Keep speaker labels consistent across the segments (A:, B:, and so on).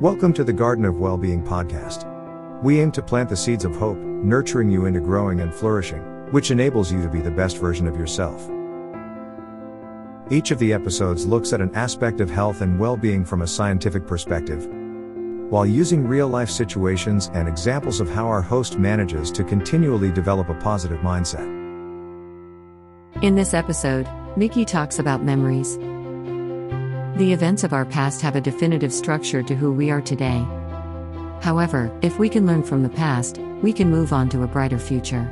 A: Welcome to the Garden of Wellbeing podcast. We aim to plant the seeds of hope, nurturing you into growing and flourishing, which enables you to be the best version of yourself. Each of the episodes looks at an aspect of health and well being from a scientific perspective, while using real life situations and examples of how our host manages to continually develop a positive mindset.
B: In this episode, Mickey talks about memories. The events of our past have a definitive structure to who we are today. However, if we can learn from the past, we can move on to a brighter future.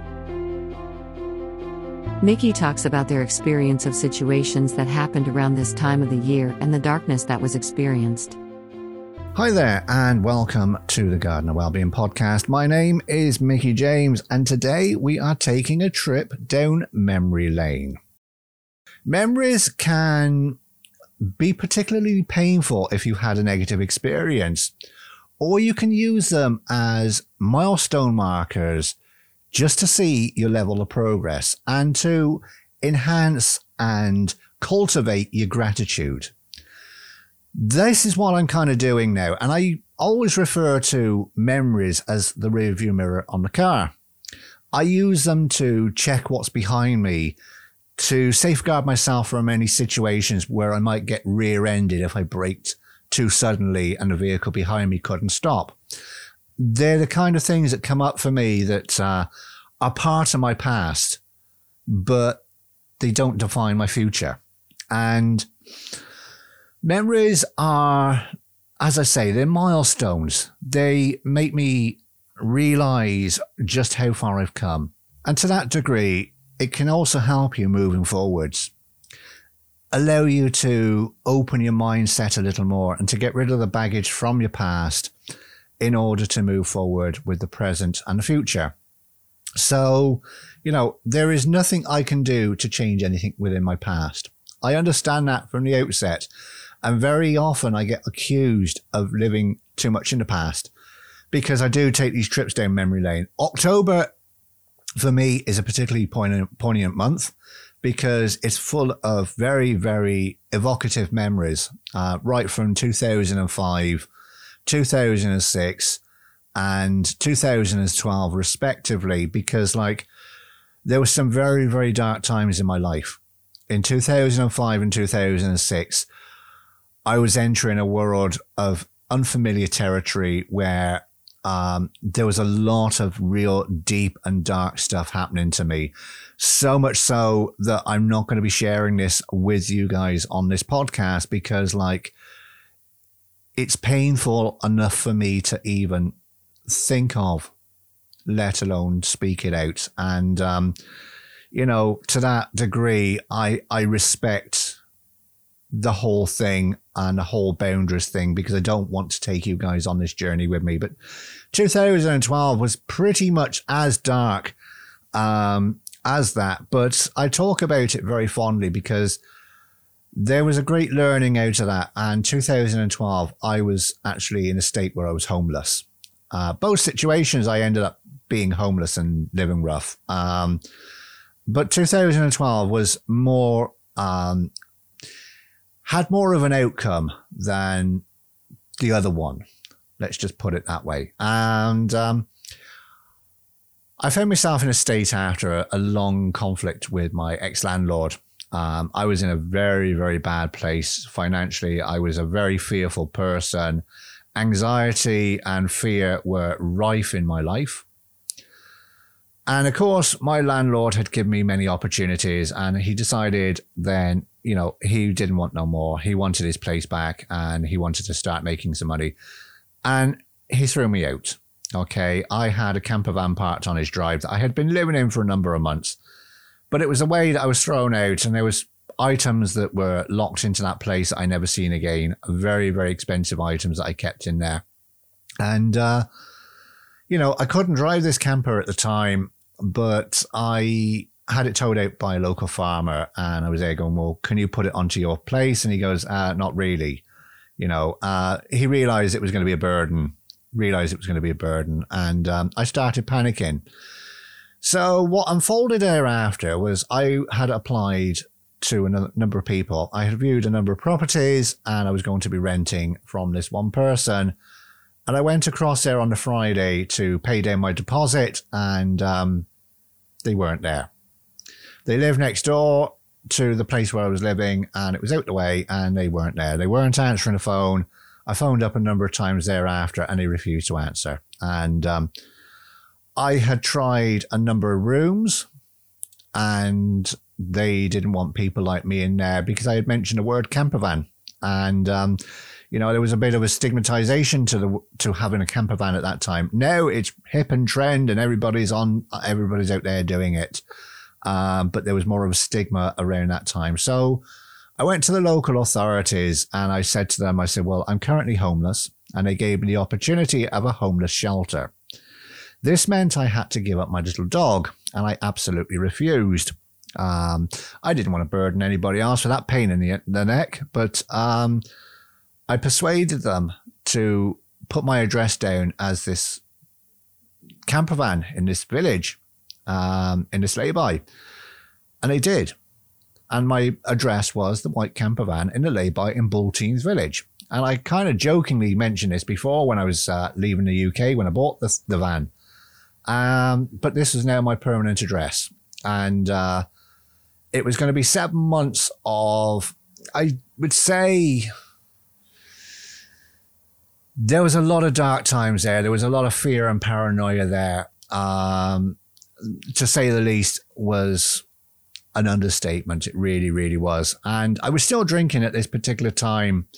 B: Mickey talks about their experience of situations that happened around this time of the year and the darkness that was experienced.
C: Hi there, and welcome to the Garden of Wellbeing podcast. My name is Mickey James, and today we are taking a trip down memory lane. Memories can be particularly painful if you had a negative experience, or you can use them as milestone markers just to see your level of progress and to enhance and cultivate your gratitude this is what I'm kind of doing now. And I always refer to memories as the rearview mirror on the car. I use them to check what's behind me, to safeguard myself from any situations where I might get rear ended if I braked too suddenly and the vehicle behind me couldn't stop. They're the kind of things that come up for me that uh, are part of my past, but they don't define my future. And Memories are, as I say, they're milestones. They make me realize just how far I've come. And to that degree, it can also help you moving forwards. Allow you to open your mindset a little more and to get rid of the baggage from your past in order to move forward with the present and the future. So, you know, there is nothing I can do to change anything within my past. I understand that from the outset. And very often I get accused of living too much in the past because I do take these trips down memory lane. October for me is a particularly poignant, poignant month because it's full of very, very evocative memories, uh, right from 2005, 2006, and 2012, respectively, because like there were some very, very dark times in my life. In 2005 and 2006, I was entering a world of unfamiliar territory where um, there was a lot of real deep and dark stuff happening to me. So much so that I'm not going to be sharing this with you guys on this podcast because, like, it's painful enough for me to even think of, let alone speak it out. And, um, you know, to that degree, I, I respect the whole thing and the whole boundaries thing because I don't want to take you guys on this journey with me. But 2012 was pretty much as dark um, as that, but I talk about it very fondly because there was a great learning out of that. And 2012, I was actually in a state where I was homeless. Uh, both situations, I ended up being homeless and living rough. Um, but 2012 was more um, had more of an outcome than the other one. Let's just put it that way. And um, I found myself in a state after a, a long conflict with my ex landlord. Um, I was in a very, very bad place financially. I was a very fearful person. Anxiety and fear were rife in my life. And of course, my landlord had given me many opportunities, and he decided then you know, he didn't want no more. He wanted his place back and he wanted to start making some money. And he threw me out. Okay. I had a camper van parked on his drive that I had been living in for a number of months. But it was the way that I was thrown out and there was items that were locked into that place that I never seen again. Very, very expensive items that I kept in there. And uh, you know, I couldn't drive this camper at the time, but I had it towed out by a local farmer, and I was there going, "Well, can you put it onto your place?" And he goes, uh, "Not really." You know, uh, he realized it was going to be a burden. Realized it was going to be a burden, and um, I started panicking. So what unfolded thereafter was I had applied to a number of people. I had viewed a number of properties and I was going to be renting from this one person. And I went across there on the Friday to pay down my deposit and um, they weren't there. They lived next door to the place where I was living and it was out the way and they weren't there. They weren't answering the phone. I phoned up a number of times thereafter and they refused to answer. And um, I had tried a number of rooms and they didn't want people like me in there because I had mentioned the word camper van. And, um, you know, there was a bit of a stigmatization to the to having a camper van at that time. Now it's hip and trend, and everybody's on, everybody's out there doing it. Um, but there was more of a stigma around that time. So I went to the local authorities and I said to them, I said, well, I'm currently homeless. And they gave me the opportunity of a homeless shelter. This meant I had to give up my little dog, and I absolutely refused. Um, I didn't want to burden anybody else with that pain in the, the neck, but um, I persuaded them to put my address down as this camper van in this village, um, in this lay-by. And they did. And my address was the white camper van in the lay-by in Bulteens village. And I kind of jokingly mentioned this before when I was uh, leaving the UK when I bought the, the van. Um, but this is now my permanent address. And uh, it was going to be seven months of, I would say, there was a lot of dark times there. There was a lot of fear and paranoia there. Um, to say the least, was an understatement. It really, really was. And I was still drinking at this particular time.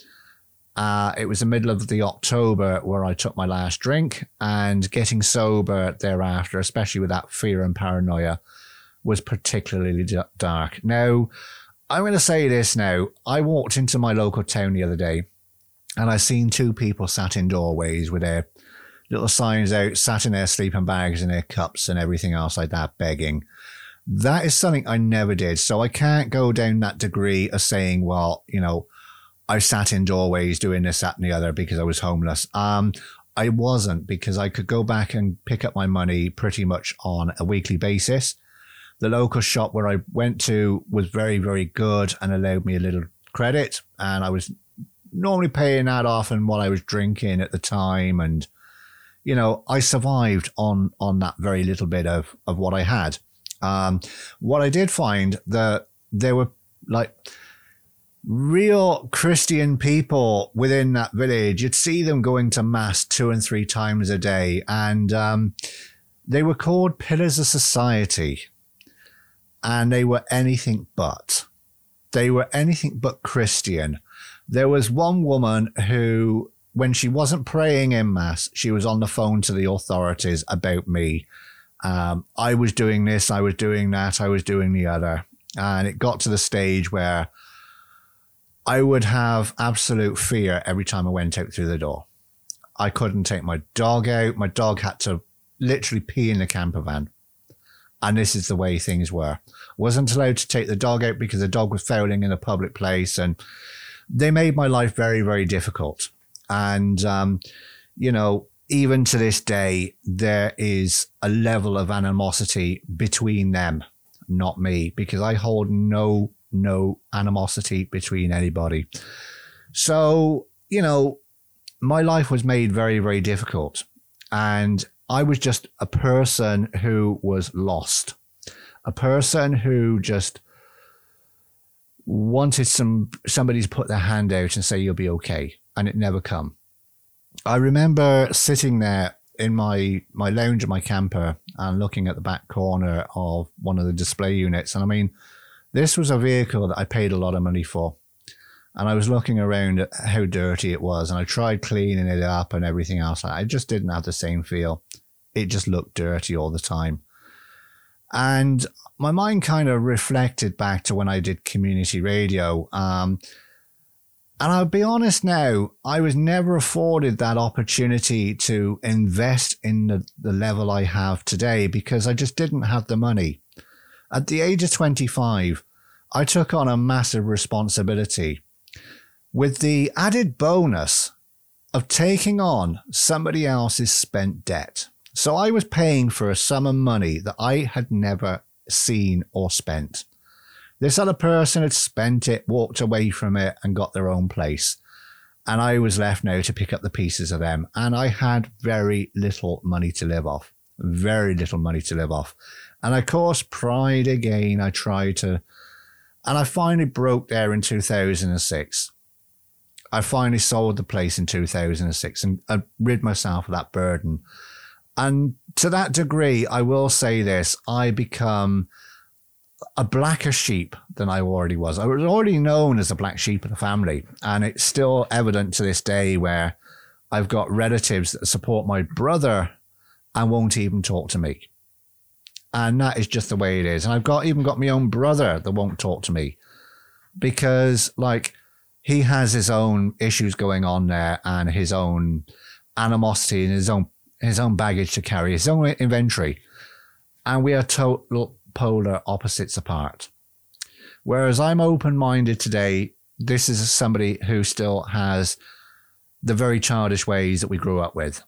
C: Uh, it was the middle of the October where I took my last drink, and getting sober thereafter, especially with that fear and paranoia, was particularly dark. Now, I'm going to say this now. I walked into my local town the other day, and I seen two people sat in doorways with their little signs out, sat in their sleeping bags and their cups and everything else like that, begging. That is something I never did. So I can't go down that degree of saying, well, you know, I sat in doorways doing this, that, and the other because I was homeless. Um, I wasn't because I could go back and pick up my money pretty much on a weekly basis. The local shop where I went to was very, very good and allowed me a little credit. And I was normally paying that off and what I was drinking at the time. And, you know, I survived on, on that very little bit of, of what I had. Um, what I did find that there were like, real Christian people within that village. You'd see them going to mass two and three times a day, and um, they were called pillars of society, and they were anything but. They were anything but Christian. There was one woman who, when she wasn't praying in mass, she was on the phone to the authorities about me. Um, I was doing this, I was doing that, I was doing the other. And it got to the stage where I would have absolute fear every time I went out through the door. I couldn't take my dog out. My dog had to literally pee in the camper van. And this is the way things were. Wasn't allowed to take the dog out because the dog was fouling in a public place. And they made my life very, very difficult. And, um, you know, even to this day, there is a level of animosity between them, not me, because I hold no no animosity between anybody. So, you know, my life was made very, very difficult. And I was just a person who was lost, a person who just wanted some somebody to put their hand out and say you'll be okay, and it never come. I remember sitting there in my my lounge in my camper and looking at the back corner of one of the display units, and I mean, this was a vehicle that I paid a lot of money for. And I was looking around at how dirty it was, and I tried cleaning it up and everything else. I just didn't have the same feel. It just looked dirty all the time. And my mind kind of reflected back to when I did community radio. Um, and I'll be honest now, I was never afforded that opportunity to invest in the, the level I have today because I just didn't have the money. At the age of 25, I took on a massive responsibility with the added bonus of taking on somebody else's spent debt. So I was paying for a sum of money that I had never seen or spent. This other person had spent it, walked away from it, and got their own place. And I was left now to pick up the pieces of them. And I had very little money to live off. Very little money to live off. And of course, pride again, I tried to, and I finally broke there in 2006. I finally sold the place in 2006 and I rid myself of that burden. And to that degree, I will say this I become a blacker sheep than I already was. I was already known as the black sheep of the family, and it's still evident to this day where I've got relatives that support my brother and won't even talk to me. And that is just the way it is. And I've got even got my own brother that won't talk to me because like he has his own issues going on there and his own animosity and his own his own baggage to carry, his own inventory. And we are total polar opposites apart. Whereas I'm open minded today, this is somebody who still has the very childish ways that we grew up with.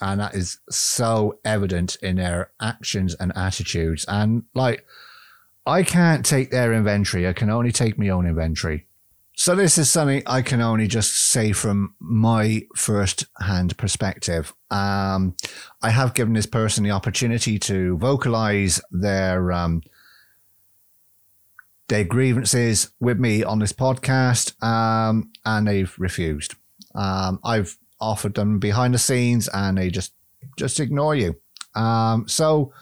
C: And that is so evident in their actions and attitudes. And like, I can't take their inventory. I can only take my own inventory. So this is something I can only just say from my first hand perspective. Um, I have given this person the opportunity to vocalize their um, their grievances with me on this podcast, um, and they've refused. Um, I've offered them behind the scenes, and they just just ignore you. Um, so,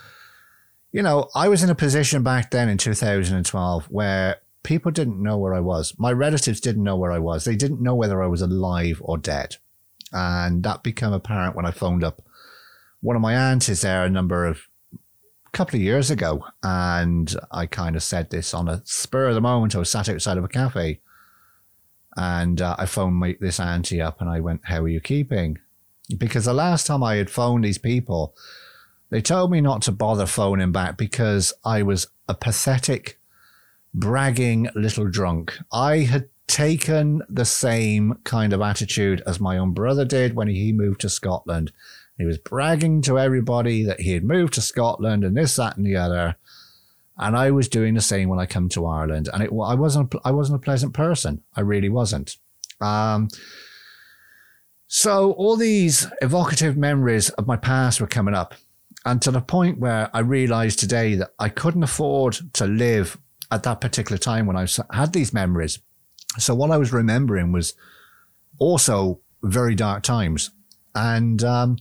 C: you know, I was in a position back then in 2012 where people didn't know where I was. My relatives didn't know where I was. They didn't know whether I was alive or dead. And that became apparent when I phoned up one of my aunts is there a number of a couple of years ago. And I kind of said this on a spur of the moment. I was sat outside of a cafe and uh, I phoned my, this auntie up and I went, How are you keeping? Because the last time I had phoned these people, they told me not to bother phoning back because I was a pathetic bragging little drunk. I had taken the same kind of attitude as my own brother did when he moved to Scotland. He was bragging to everybody that he had moved to Scotland and this, that, and the other. And I was doing the same when I come to Ireland. And it, I wasn't, I wasn't a pleasant person. I really wasn't. Um, so all these evocative memories of my past were coming up. And to the point where I realized today that I couldn't afford to live at that particular time when I had these memories. So what I was remembering was also very dark times. And, um,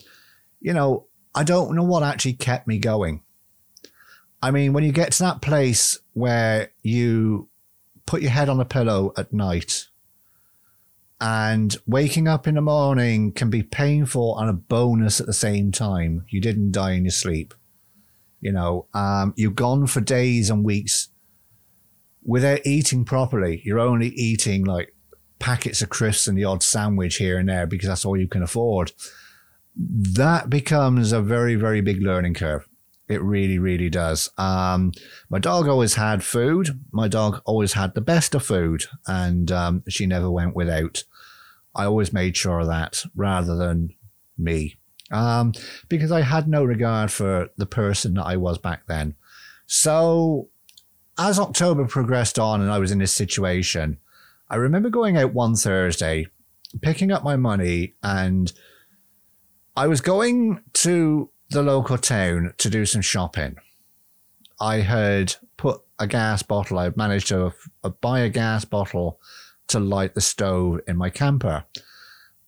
C: you know, I don't know what actually kept me going. I mean, when you get to that place where you put your head on a pillow at night and waking up in the morning can be painful and a bonus at the same time. You didn't die in your sleep. You know, um, you've gone for days and weeks without eating properly. You're only eating like packets of crisps and the odd sandwich here and there because that's all you can afford. That becomes a very, very big learning curve. It really, really does. Um, my dog always had food. My dog always had the best of food, and um, she never went without. I always made sure of that rather than me, um, because I had no regard for the person that I was back then. So as October progressed on and I was in this situation, I remember going out one Thursday, picking up my money, and I was going to the local town to do some shopping. I had put a gas bottle, I had managed to uh, buy a gas bottle to light the stove in my camper.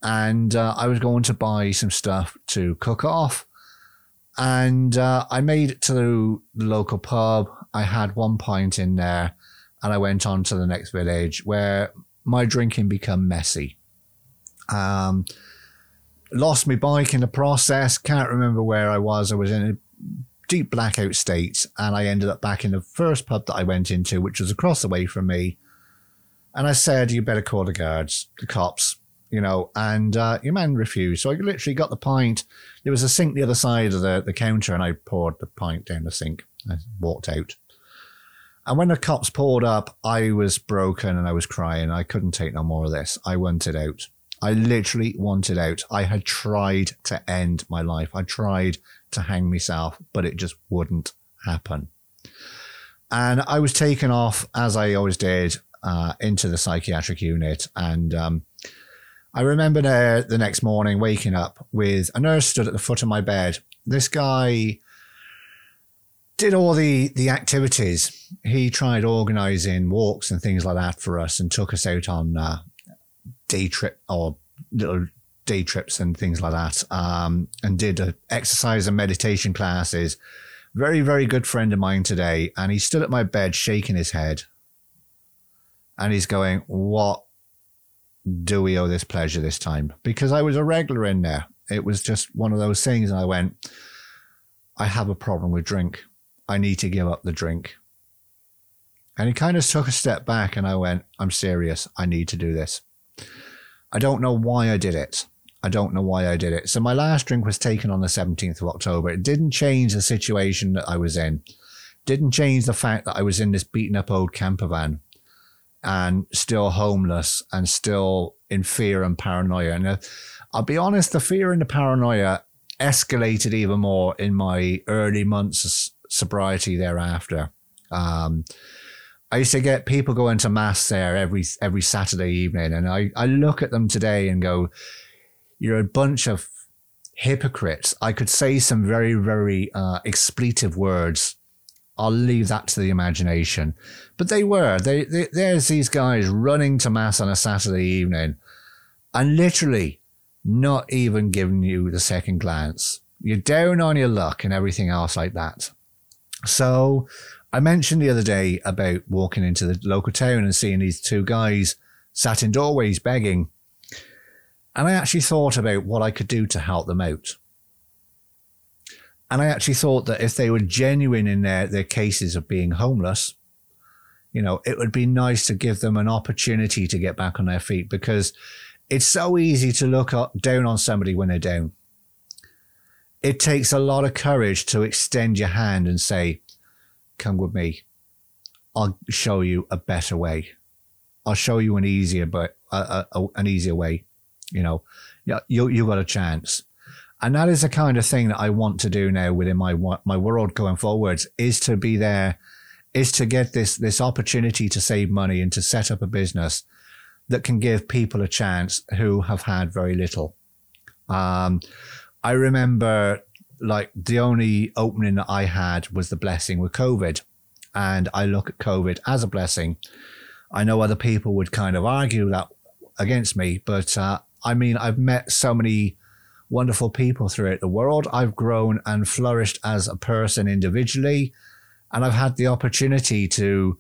C: And uh, I was going to buy some stuff to cook off. And uh, I made it to the local pub. I had one pint in there and I went on to the next village where my drinking became messy. Um, lost my bike in the process. Can't remember where I was. I was in a deep blackout state, and I ended up back in the first pub that I went into, which was across the way from me. And I said, "You better call the guards, the cops." You know, and uh, your man refused. So I literally got the pint. There was a sink the other side of the, the counter, and I poured the pint down the sink. I walked out. And when the cops pulled up, I was broken and I was crying. I couldn't take no more of this. I wanted out. I literally wanted out. I had tried to end my life. I tried to hang myself, but it just wouldn't happen. And I was taken off, as I always did, uh, into the psychiatric unit. And um, I remember the next morning waking up with a nurse stood at the foot of my bed. This guy did all the the activities. He tried organising walks and things like that for us, and took us out on uh, day trip or little day trips and things like that. Um, and did uh, exercise and meditation classes. Very very good friend of mine today, and he stood at my bed shaking his head, and he's going, "What do we owe this pleasure this time?" Because I was a regular in there. It was just one of those things, and I went. I have a problem with drink. I need to give up the drink. And he kind of took a step back and I went, I'm serious. I need to do this. I don't know why I did it. I don't know why I did it. So my last drink was taken on the 17th of October. It didn't change the situation that I was in. Didn't change the fact that I was in this beaten up old camper van and still homeless and still in fear and paranoia. And uh, I'll be honest, the fear and the paranoia escalated even more in my early months of sobriety thereafter. Um, I used to get people going to mass there every every Saturday evening, and I, I look at them today and go, "You're a bunch of hypocrites." I could say some very very uh, expletive words. I'll leave that to the imagination, but they were. They, they there's these guys running to mass on a Saturday evening, and literally not even giving you the second glance. You're down on your luck and everything else like that. So I mentioned the other day about walking into the local town and seeing these two guys sat in doorways begging. And I actually thought about what I could do to help them out. And I actually thought that if they were genuine in their, their cases of being homeless, you know, it would be nice to give them an opportunity to get back on their feet because it's so easy to look up, down on somebody when they're down it takes a lot of courage to extend your hand and say, Come with me. I'll show you a better way. I'll show you an easier, but an easier way. You know, you you got a chance, and that is the kind of thing that I want to do now within my my world going forwards. Is to be there, is to get this this opportunity to save money and to set up a business that can give people a chance who have had very little. Um, I remember like the only opening that I had was the blessing with COVID. And I look at COVID as a blessing. I know other people would kind of argue that against me, but uh, I mean, I've met so many wonderful people throughout the world. I've grown and flourished as a person individually, and I've had the opportunity to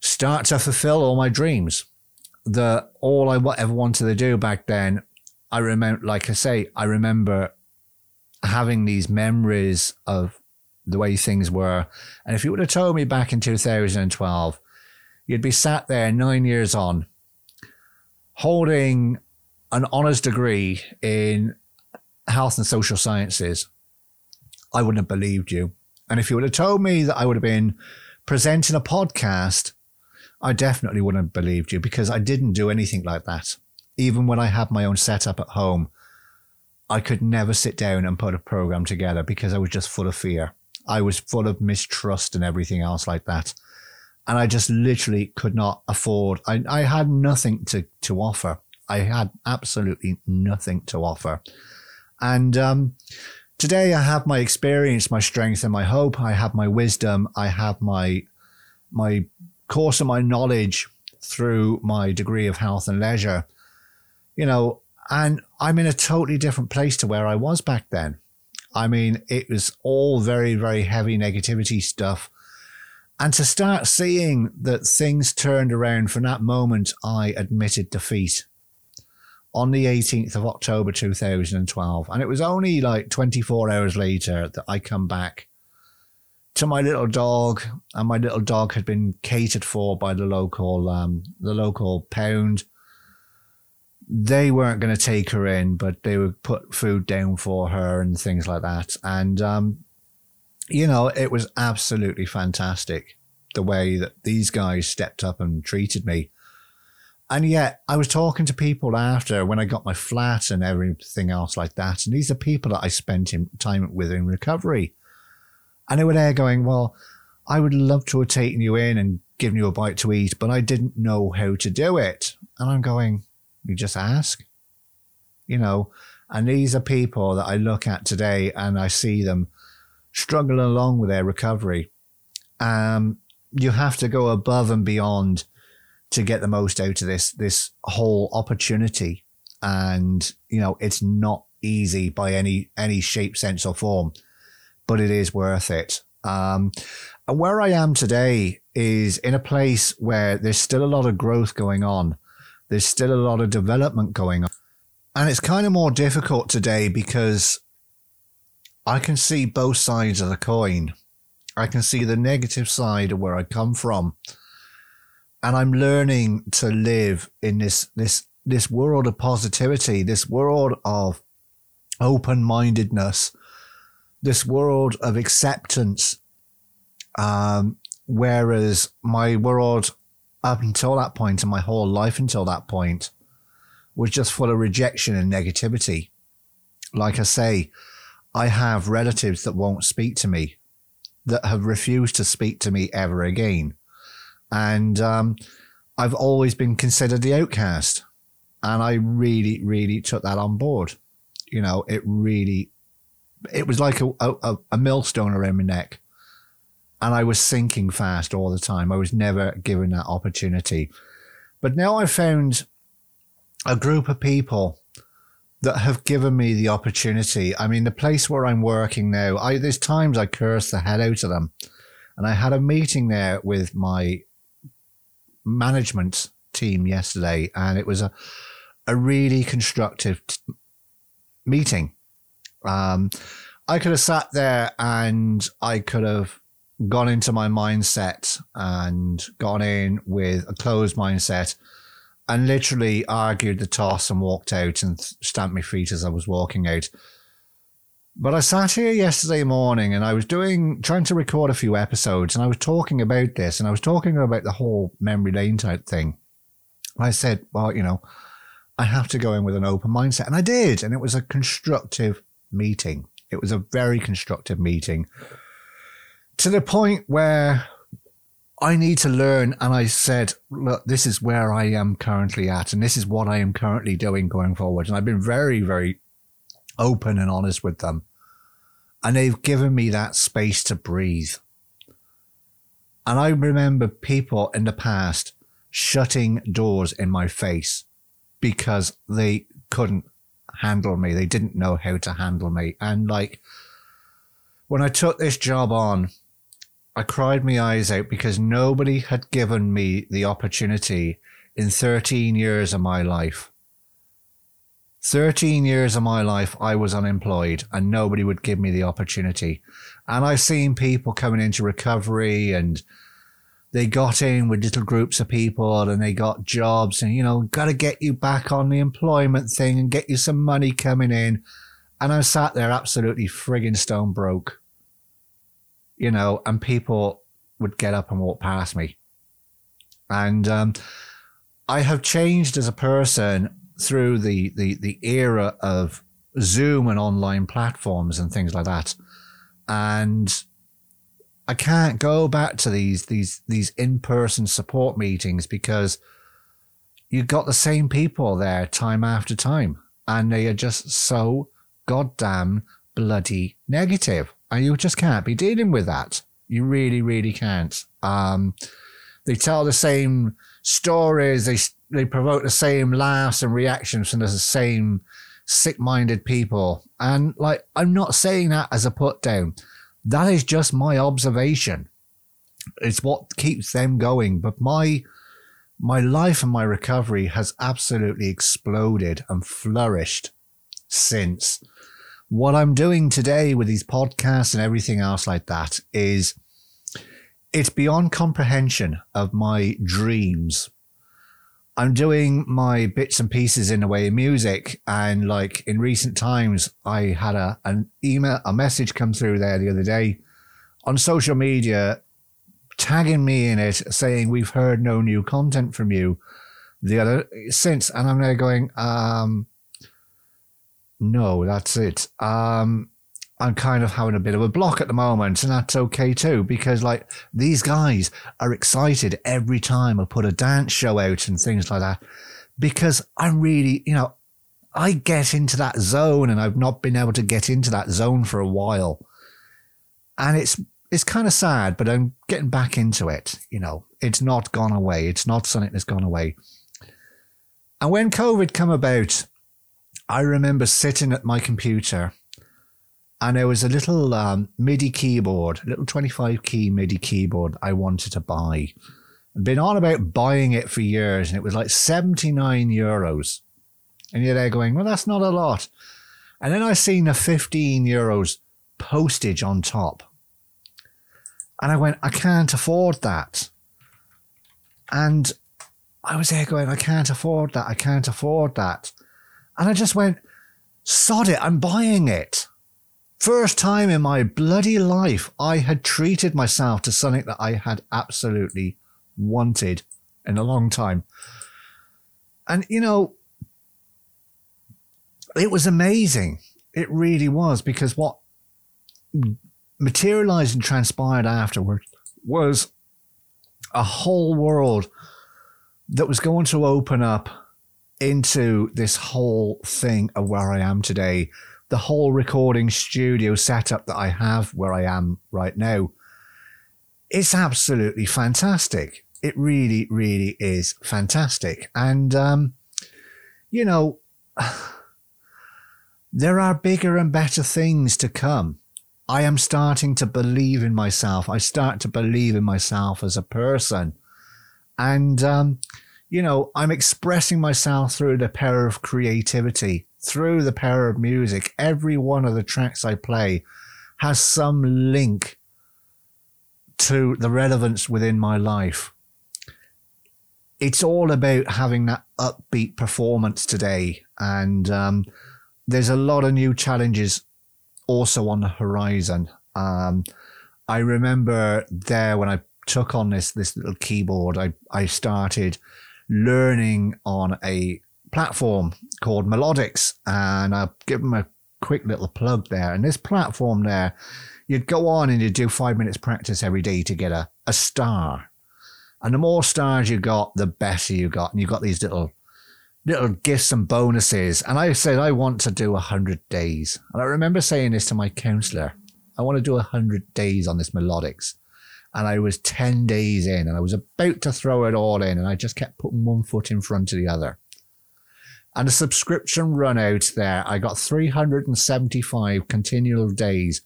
C: start to fulfill all my dreams. The all I ever wanted to do back then I remember, like I say, I remember having these memories of the way things were. And if you would have told me back in 2012, you'd be sat there nine years on, holding an honours degree in health and social sciences, I wouldn't have believed you. And if you would have told me that I would have been presenting a podcast, I definitely wouldn't have believed you because I didn't do anything like that even when I had my own setup at home, I could never sit down and put a program together because I was just full of fear. I was full of mistrust and everything else like that. And I just literally could not afford, I, I had nothing to, to offer. I had absolutely nothing to offer. And um, today I have my experience, my strength, and my hope. I have my wisdom. I have my my course and my knowledge through my degree of health and leisure you know, and I'm in a totally different place to where I was back then. I mean, it was all very, very heavy negativity stuff. And to start seeing that things turned around from that moment, I admitted defeat on the 18th of October 2012. And it was only like 24 hours later that I come back to my little dog, and my little dog had been catered for by the local um, the local pound they weren't going to take her in, but they would put food down for her and things like that. And, um, you know, it was absolutely fantastic the way that these guys stepped up and treated me. And yet, I was talking to people after when I got my flat and everything else like that. And these are people that I spent time with in recovery. And they were there going, Well, I would love to have taken you in and given you a bite to eat, but I didn't know how to do it. And I'm going, you just ask, you know. And these are people that I look at today and I see them struggling along with their recovery. Um, you have to go above and beyond to get the most out of this this whole opportunity. And you know, it's not easy by any any shape, sense, or form, but it is worth it. Um, and where I am today is in a place where there's still a lot of growth going on. There's still a lot of development going on. And it's kind of more difficult today because I can see both sides of the coin. I can see the negative side of where I come from. And I'm learning to live in this this this world of positivity, this world of open-mindedness, this world of acceptance. Um, whereas my world up until that point and my whole life until that point was just full of rejection and negativity. Like I say, I have relatives that won't speak to me, that have refused to speak to me ever again. And um, I've always been considered the outcast. And I really, really took that on board. You know, it really, it was like a, a, a millstone around my neck. And I was sinking fast all the time. I was never given that opportunity. But now I've found a group of people that have given me the opportunity. I mean, the place where I'm working now, I, there's times I curse the hell out of them. And I had a meeting there with my management team yesterday, and it was a, a really constructive t- meeting. Um, I could have sat there and I could have gone into my mindset and gone in with a closed mindset and literally argued the toss and walked out and stamped my feet as I was walking out. But I sat here yesterday morning and I was doing, trying to record a few episodes and I was talking about this and I was talking about the whole memory lane type thing. I said, well, you know, I have to go in with an open mindset. And I did. And it was a constructive meeting. It was a very constructive meeting to the point where I need to learn. And I said, look, this is where I am currently at, and this is what I am currently doing going forward. And I've been very, very open and honest with them. And they've given me that space to breathe. And I remember people in the past shutting doors in my face because they couldn't handle me. They didn't know how to handle me. And like, when I took this job on, I cried my eyes out because nobody had given me the opportunity in 13 years of my life. 13 years of my life, I was unemployed and nobody would give me the opportunity. And I've seen people coming into recovery and they got in with little groups of people and they got jobs and, you know, got to get you back on the employment thing and get you some money coming in. And I sat there absolutely frigging stone broke you know, and people would get up and walk past me. And um, I have changed as a person through the, the, the era of Zoom and online platforms and things like that. And I can't go back to these these these in-person support meetings because you've got the same people there time after time and they are just so goddamn bloody negative and you just can't be dealing with that. You really, really can't. Um, they tell the same stories. They they provoke the same laughs and reactions from the same sick-minded people. And like, I'm not saying that as a put down. That is just my observation. It's what keeps them going. But my my life and my recovery has absolutely exploded and flourished since what I'm doing today with these podcasts and everything else like that is it's beyond comprehension of my dreams. I'm doing my bits and pieces in the way of music. And like in recent times, I had a, an email, a message come through there the other day on social media, tagging me in it, saying, we've heard no new content from you the other since. And I'm there going, um, no, that's it. Um, I'm kind of having a bit of a block at the moment, and that's okay too, because like these guys are excited every time I put a dance show out and things like that, because I'm really, you know, I get into that zone and I've not been able to get into that zone for a while. And it's it's kind of sad, but I'm getting back into it. You know, it's not gone away. It's not something that's gone away. And when COVID come about, I remember sitting at my computer and there was a little um, MIDI keyboard, a little 25 key MIDI keyboard I wanted to buy. I'd been on about buying it for years and it was like 79 euros. And you're there going, well, that's not a lot. And then I seen the 15 euros postage on top. And I went, I can't afford that. And I was there going, I can't afford that. I can't afford that. And I just went, sod it, I'm buying it. First time in my bloody life, I had treated myself to something that I had absolutely wanted in a long time. And, you know, it was amazing. It really was because what materialized and transpired afterward was a whole world that was going to open up into this whole thing of where I am today, the whole recording studio setup that I have where I am right now. It's absolutely fantastic. It really, really is fantastic. And, um, you know, there are bigger and better things to come. I am starting to believe in myself. I start to believe in myself as a person. And, um, you know, I'm expressing myself through the power of creativity, through the power of music. Every one of the tracks I play has some link to the relevance within my life. It's all about having that upbeat performance today. And um, there's a lot of new challenges also on the horizon. Um, I remember there when I took on this this little keyboard, I, I started learning on a platform called Melodics, and I'll give them a quick little plug there. And this platform there, you'd go on and you'd do five minutes practice every day to get a, a star. And the more stars you got, the better you got. And you got these little little gifts and bonuses. And I said, I want to do 100 days. And I remember saying this to my counselor I want to do 100 days on this melodics. And I was 10 days in and I was about to throw it all in. And I just kept putting one foot in front of the other. And a subscription run out there, I got 375 continual days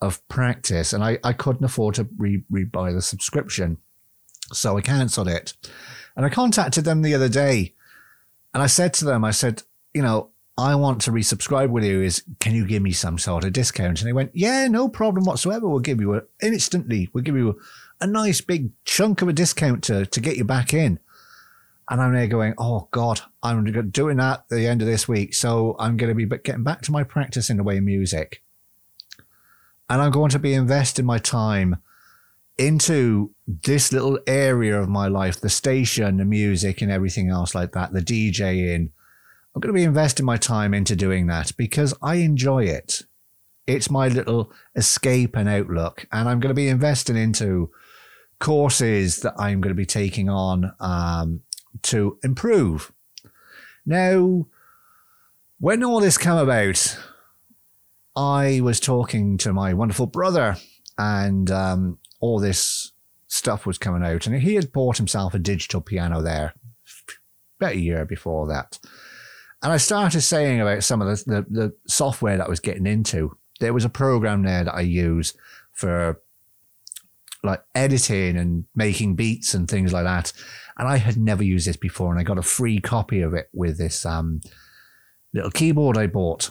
C: of practice. And I, I couldn't afford to re, re-buy the subscription. So I cancelled it. And I contacted them the other day and I said to them, I said, you know, I want to resubscribe with you. Is can you give me some sort of discount? And they went, yeah, no problem whatsoever. We'll give you a, instantly. We'll give you a, a nice big chunk of a discount to to get you back in. And I'm there going, oh God, I'm doing that at the end of this week. So I'm going to be getting back to my practice in the way of music. And I'm going to be investing my time into this little area of my life, the station, the music, and everything else like that, the DJing. I'm going to be investing my time into doing that because I enjoy it. It's my little escape and outlook. And I'm going to be investing into courses that I'm going to be taking on um, to improve. Now, when all this came about, I was talking to my wonderful brother, and um, all this stuff was coming out, and he had bought himself a digital piano there about a year before that. And I started saying about some of the, the, the software that I was getting into. There was a program there that I use for like editing and making beats and things like that. And I had never used this before, and I got a free copy of it with this um, little keyboard I bought.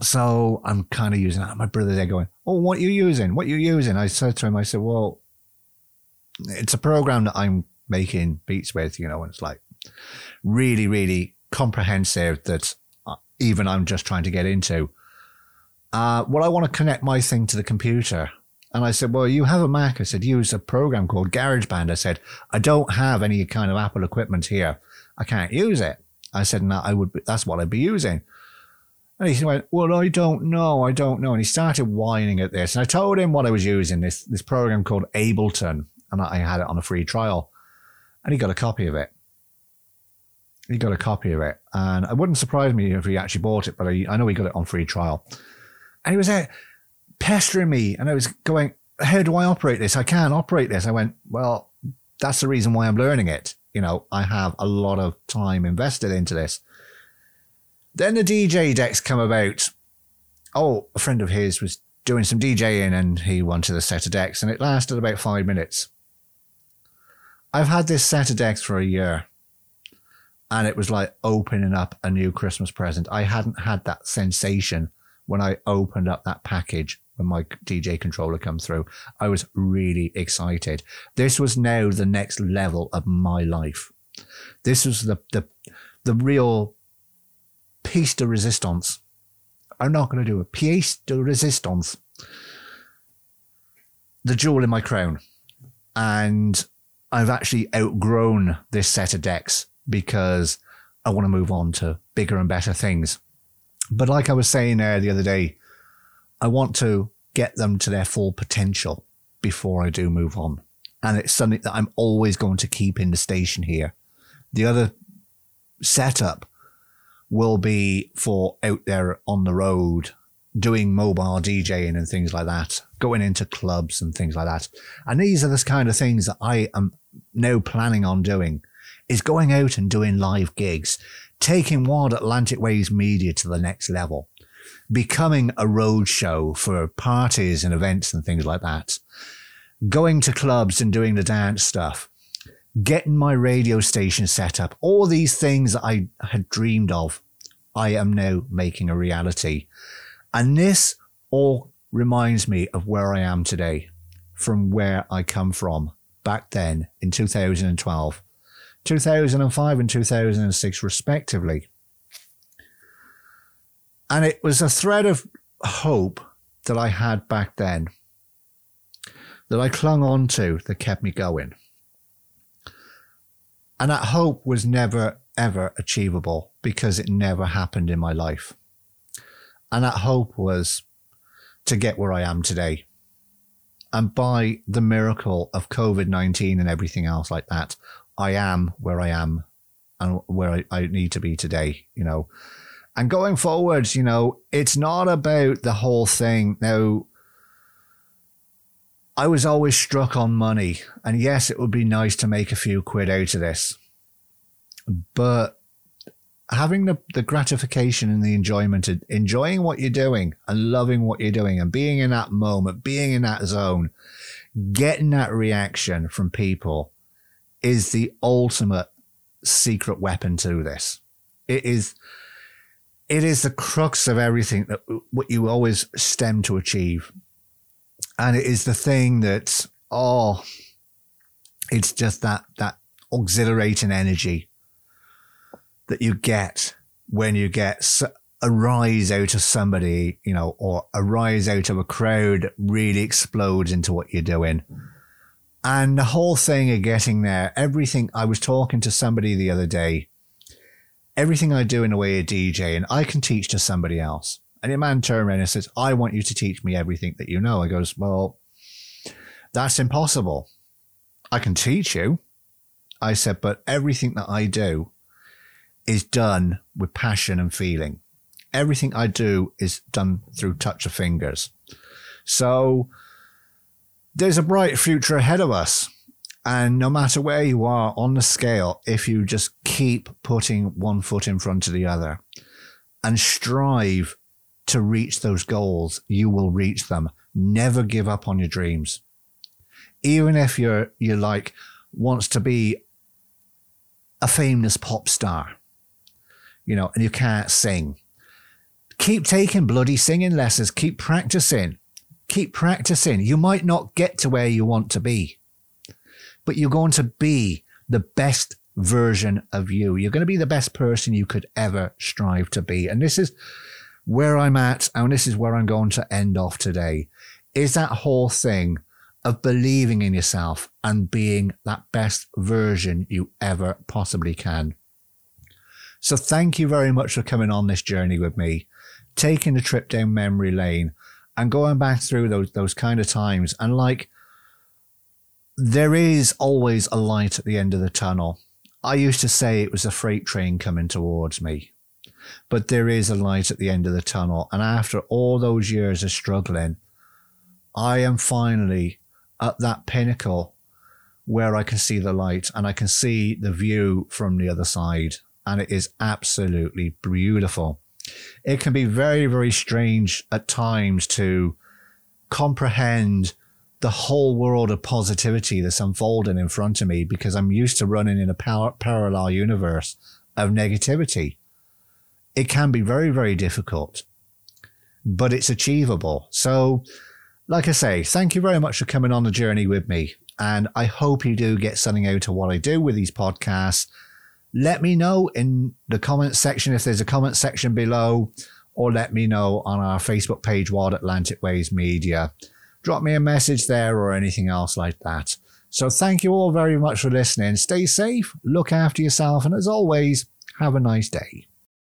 C: So I'm kind of using that. My brother there going, Oh, what you using? What you using? I said to him, I said, Well, it's a program that I'm making beats with, you know, and it's like really, really comprehensive that uh, even I'm just trying to get into. Uh, well, I want to connect my thing to the computer. And I said, Well, you have a Mac. I said, Use a program called GarageBand. I said, I don't have any kind of Apple equipment here. I can't use it. I said, No, I would, be, that's what I'd be using. And he went, Well, I don't know. I don't know. And he started whining at this. And I told him what I was using this, this program called Ableton. And I had it on a free trial. And he got a copy of it. He got a copy of it. And it wouldn't surprise me if he actually bought it, but I, I know he got it on free trial. And he was there pestering me. And I was going, How do I operate this? I can't operate this. I went, Well, that's the reason why I'm learning it. You know, I have a lot of time invested into this. Then the DJ decks come about. Oh, a friend of his was doing some DJing and he wanted a set of decks, and it lasted about five minutes. I've had this set of decks for a year, and it was like opening up a new Christmas present. I hadn't had that sensation when I opened up that package my DJ controller come through. I was really excited. This was now the next level of my life. This was the the the real piece de resistance. I'm not going to do a piece de resistance. The jewel in my crown. And I've actually outgrown this set of decks because I want to move on to bigger and better things. But like I was saying there the other day, I want to get them to their full potential before I do move on. And it's something that I'm always going to keep in the station here. The other setup will be for out there on the road doing mobile DJing and things like that, going into clubs and things like that. And these are the kind of things that I am now planning on doing is going out and doing live gigs, taking Wild Atlantic Waves Media to the next level, becoming a road show for parties and events and things like that, going to clubs and doing the dance stuff, getting my radio station set up, all these things I had dreamed of, I am now making a reality. And this all reminds me of where I am today, from where I come from back then in 2012, 2005 and 2006, respectively. And it was a thread of hope that I had back then that I clung on to that kept me going. And that hope was never, ever achievable because it never happened in my life. And that hope was to get where I am today. And by the miracle of COVID 19 and everything else like that, I am where I am and where I, I need to be today, you know. And going forward, you know, it's not about the whole thing. Now, I was always struck on money. And yes, it would be nice to make a few quid out of this. But having the, the gratification and the enjoyment of enjoying what you're doing and loving what you're doing and being in that moment, being in that zone, getting that reaction from people is the ultimate secret weapon to this. It is it is the crux of everything that what you always stem to achieve. And it is the thing that oh it's just that that exhilarating energy that you get when you get a rise out of somebody you know or a rise out of a crowd really explodes into what you're doing. And the whole thing of getting there everything i was talking to somebody the other day everything i do in a way of dj and i can teach to somebody else and a man turned around and says, I want you to teach me everything that you know. I goes, Well, that's impossible. I can teach you. I said, but everything that I do is done with passion and feeling. Everything I do is done through touch of fingers. So there's a bright future ahead of us. And no matter where you are on the scale, if you just keep putting one foot in front of the other and strive to reach those goals, you will reach them. Never give up on your dreams. Even if you're, you're like, wants to be a famous pop star, you know, and you can't sing. Keep taking bloody singing lessons. Keep practicing. Keep practicing. You might not get to where you want to be, but you're going to be the best version of you. You're going to be the best person you could ever strive to be. And this is, where I'm at, and this is where I'm going to end off today, is that whole thing of believing in yourself and being that best version you ever possibly can. So thank you very much for coming on this journey with me. taking a trip down memory lane and going back through those those kind of times and like there is always a light at the end of the tunnel. I used to say it was a freight train coming towards me, but there is a light at the end of the tunnel. And after all those years of struggling, I am finally at that pinnacle where I can see the light and I can see the view from the other side. And it is absolutely beautiful. It can be very, very strange at times to comprehend the whole world of positivity that's unfolding in front of me because I'm used to running in a par- parallel universe of negativity. It can be very, very difficult, but it's achievable. So, like I say, thank you very much for coming on the journey with me. And I hope you do get something out of what I do with these podcasts. Let me know in the comment section if there's a comment section below, or let me know on our Facebook page, Wild Atlantic Waves Media drop me a message there or anything else like that. So thank you all very much for listening. Stay safe, look after yourself, and as always, have a nice day.